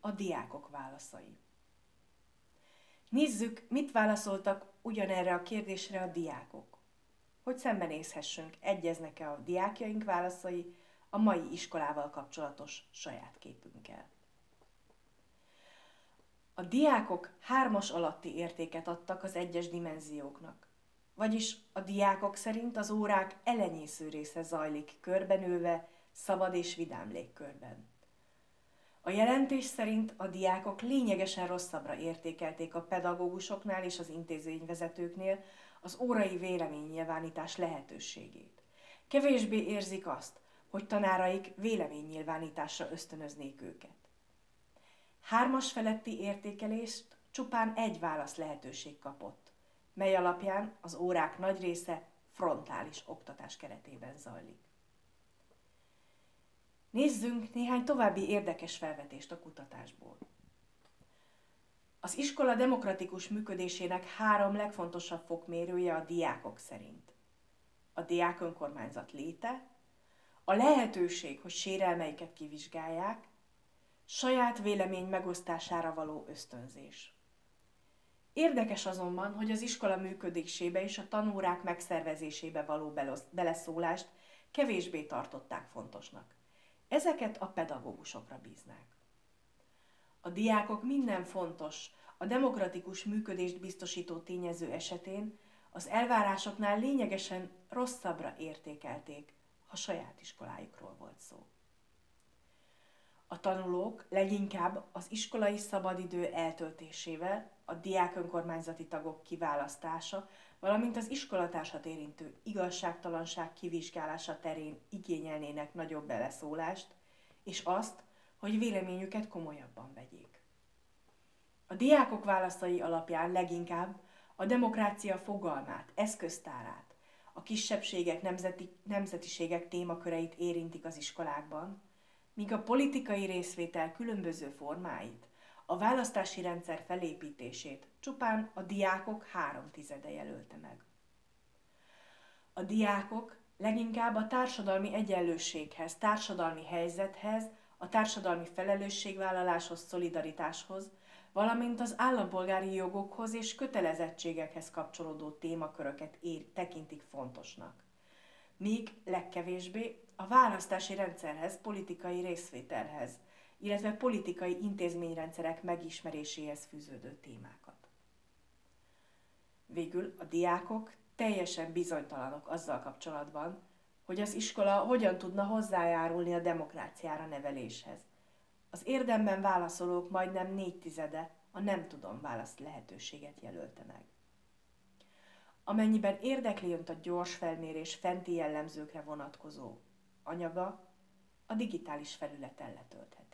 a diákok válaszai. Nézzük, mit válaszoltak ugyanerre a kérdésre a diákok. Hogy szembenézhessünk, egyeznek-e a diákjaink válaszai a mai iskolával kapcsolatos saját képünkkel. A diákok hármas alatti értéket adtak az egyes dimenzióknak. Vagyis a diákok szerint az órák elenyésző része zajlik körbenőve, szabad és vidám légkörben. A jelentés szerint a diákok lényegesen rosszabbra értékelték a pedagógusoknál és az intézményvezetőknél az órai véleménynyilvánítás lehetőségét. Kevésbé érzik azt, hogy tanáraik véleménynyilvánításra ösztönöznék őket. Hármas feletti értékelést csupán egy válasz lehetőség kapott, mely alapján az órák nagy része frontális oktatás keretében zajlik. Nézzünk néhány további érdekes felvetést a kutatásból. Az iskola demokratikus működésének három legfontosabb fokmérője a diákok szerint. A diák önkormányzat léte, a lehetőség, hogy sérelmeiket kivizsgálják, saját vélemény megosztására való ösztönzés. Érdekes azonban, hogy az iskola működésébe és a tanórák megszervezésébe való beleszólást kevésbé tartották fontosnak. Ezeket a pedagógusokra bíznák. A diákok minden fontos, a demokratikus működést biztosító tényező esetén az elvárásoknál lényegesen rosszabbra értékelték, ha saját iskolájukról volt szó. A tanulók leginkább az iskolai szabadidő eltöltésével, a diák önkormányzati tagok kiválasztása, valamint az iskolatársat érintő igazságtalanság kivizsgálása terén igényelnének nagyobb beleszólást, és azt, hogy véleményüket komolyabban vegyék. A diákok válaszai alapján leginkább a demokrácia fogalmát, eszköztárát, a kisebbségek, nemzeti, nemzetiségek témaköreit érintik az iskolákban, míg a politikai részvétel különböző formáit, a választási rendszer felépítését csupán a diákok három tizede jelölte meg. A diákok leginkább a társadalmi egyenlőséghez, társadalmi helyzethez, a társadalmi felelősségvállaláshoz, szolidaritáshoz, valamint az állampolgári jogokhoz és kötelezettségekhez kapcsolódó témaköröket ér, tekintik fontosnak. Míg legkevésbé a választási rendszerhez, politikai részvételhez, illetve politikai intézményrendszerek megismeréséhez fűződő témákat. Végül a diákok teljesen bizonytalanok azzal kapcsolatban, hogy az iskola hogyan tudna hozzájárulni a demokráciára neveléshez. Az érdemben válaszolók majdnem négy tizede a nem tudom választ lehetőséget jelölte meg. Amennyiben érdekli önt a gyors felmérés fenti jellemzőkre vonatkozó anyaga, a digitális felületen letölthet.